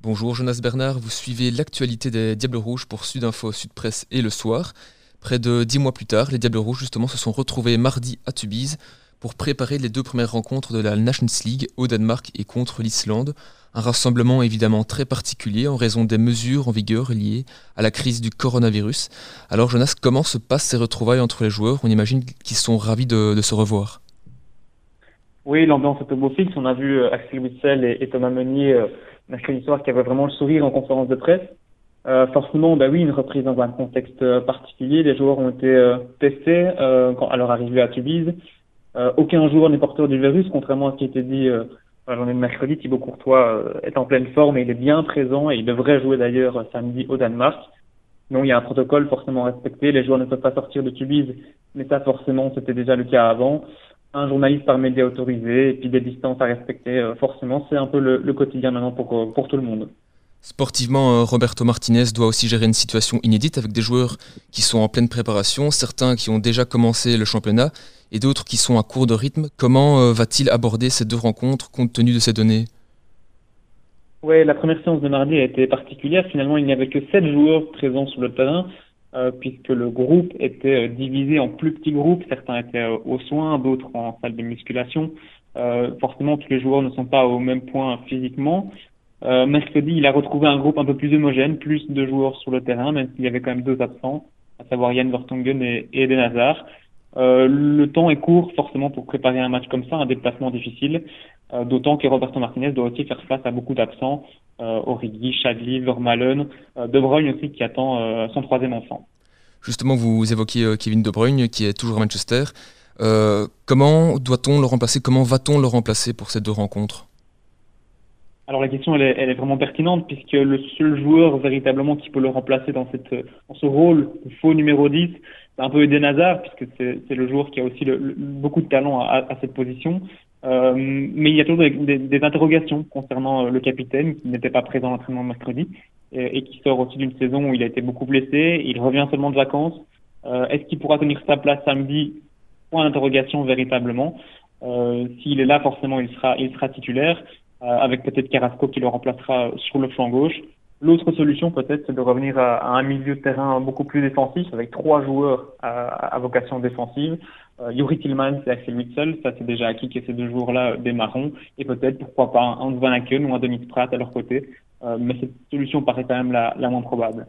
Bonjour Jonas Bernard, vous suivez l'actualité des Diables Rouges pour Sudinfo, Sud Presse et Le Soir. Près de dix mois plus tard, les Diables Rouges justement se sont retrouvés mardi à Tubize pour préparer les deux premières rencontres de la Nations League au Danemark et contre l'Islande. Un rassemblement évidemment très particulier en raison des mesures en vigueur liées à la crise du coronavirus. Alors Jonas, comment se passent ces retrouvailles entre les joueurs? On imagine qu'ils sont ravis de, se revoir. Oui, l'ambiance est au beau fixe. On a vu euh, Axel Witzel et, Thomas Meunier euh, mercredi soir qui avaient vraiment le sourire en conférence de presse. Euh, forcément, bah oui, une reprise dans un contexte euh, particulier. Les joueurs ont été testés quand, à leur arrivée à Tubize. Euh, aucun joueur n'est porteur du virus, contrairement à ce qui était dit euh, la journée de mercredi. Thibaut Courtois euh, est en pleine forme et il est bien présent et il devrait jouer d'ailleurs samedi au Danemark. Donc il y a un protocole forcément respecté. Les joueurs ne peuvent pas sortir de Tubize, mais ça forcément c'était déjà le cas avant. Un journaliste par média autorisé et puis des distances à respecter. forcément, c'est un peu le, le quotidien maintenant pour, pour tout le monde. Sportivement, euh, Roberto Martinez doit aussi gérer une situation inédite avec des joueurs qui sont en pleine préparation, certains qui ont déjà commencé le championnat et d'autres qui sont à court de rythme. Comment euh, va-t-il aborder ces deux rencontres compte tenu de ces données? Oui, la première séance de mardi a été particulière. Finalement, il n'y avait que sept joueurs présents sur le terrain. Euh, puisque le groupe était divisé en plus petits groupes, certains étaient aux soins, d'autres en salle de musculation. forcément, tous les joueurs ne sont pas au même point physiquement, euh, mercredi, il a retrouvé un groupe un peu plus homogène, plus de joueurs sur le terrain, même s'il y avait quand même deux absents, à savoir Yann Vertonghen et, Eden Hazard. Euh, le temps est court forcément pour préparer un match comme ça, un déplacement difficile, euh, d'autant que Roberto Martinez doit aussi faire face à beaucoup d'absents, euh, Origi, Chadli, Vermaelen, euh, De Bruyne aussi qui attend euh, son troisième enfant. Justement, vous évoquiez Kevin De Bruyne qui est toujours à Manchester. comment doit-on le remplacer? Comment va-t-on le remplacer pour ces deux rencontres? Alors la question elle est, elle est, vraiment pertinente puisque le seul joueur véritablement qui peut le remplacer dans, cette, dans ce rôle de faux numéro 10, c'est un peu Eden Hazard puisque c'est le joueur qui a aussi le, beaucoup de talent à, à cette position. Euh, mais il y a toujours des, des, interrogations concernant euh, le capitaine qui n'était pas présent à l'entraînement mercredi et, qui sort aussi d'une saison où il a été beaucoup blessé. Il revient seulement de vacances. Euh, Est-ce qu'il pourra tenir sa place samedi? Point d'interrogation véritablement. Euh, S'il est là, forcément, il sera, il sera titulaire. Avec peut-être Carrasco qui le remplacera sur le flanc gauche. L'autre solution peut-être c'est de revenir à, un milieu de terrain beaucoup plus défensif avec trois joueurs à, vocation défensive. Euh, Yuri Tillman et Axel Witzel, ça c'est déjà acquis que ces deux joueurs-là démarreront et peut-être pourquoi pas un Van Aken ou un Denis Pratt à leur côté. Euh, mais cette solution paraît quand même la, la moins probable.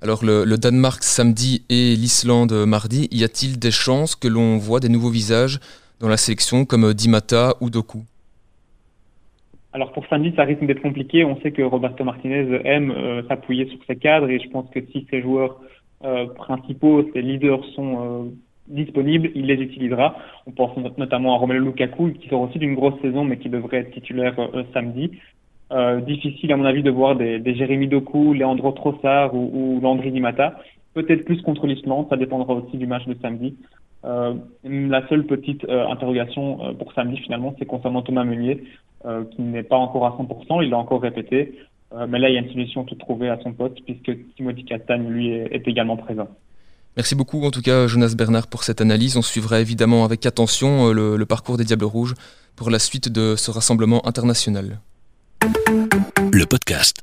Alors le, le, Danemark samedi et l'Islande mardi, y a-t-il des chances que l'on voit des nouveaux visages dans la sélection comme Dimata ou Doku? Alors pour samedi, ça risque d'être compliqué. On sait que Roberto Martinez aime euh, s'appuyer sur ses cadres et je pense que si ses joueurs euh, principaux, ses leaders sont euh, disponibles, il les utilisera. On pense notamment à Romelu Lukaku qui sort aussi d'une grosse saison mais qui devrait être titulaire samedi. difficile à mon avis de voir des, des Jérémy Doku, Leandro Trossard ou, ou Landry Dimata. Peut-être plus contre l'Islande, ça dépendra aussi du match de samedi. Euh, la seule petite euh, interrogation euh, pour samedi finalement, c'est concernant Thomas Meunier, qui n'est pas encore à 100%, il l'a encore répété, mais là il y a une solution toute trouvée à son poste puisque Timothy Castagne lui est, également présent. Merci beaucoup en tout cas Jonas Bernard pour cette analyse. On suivra évidemment avec attention le, le parcours des Diables Rouges pour la suite de ce rassemblement international. Le podcast.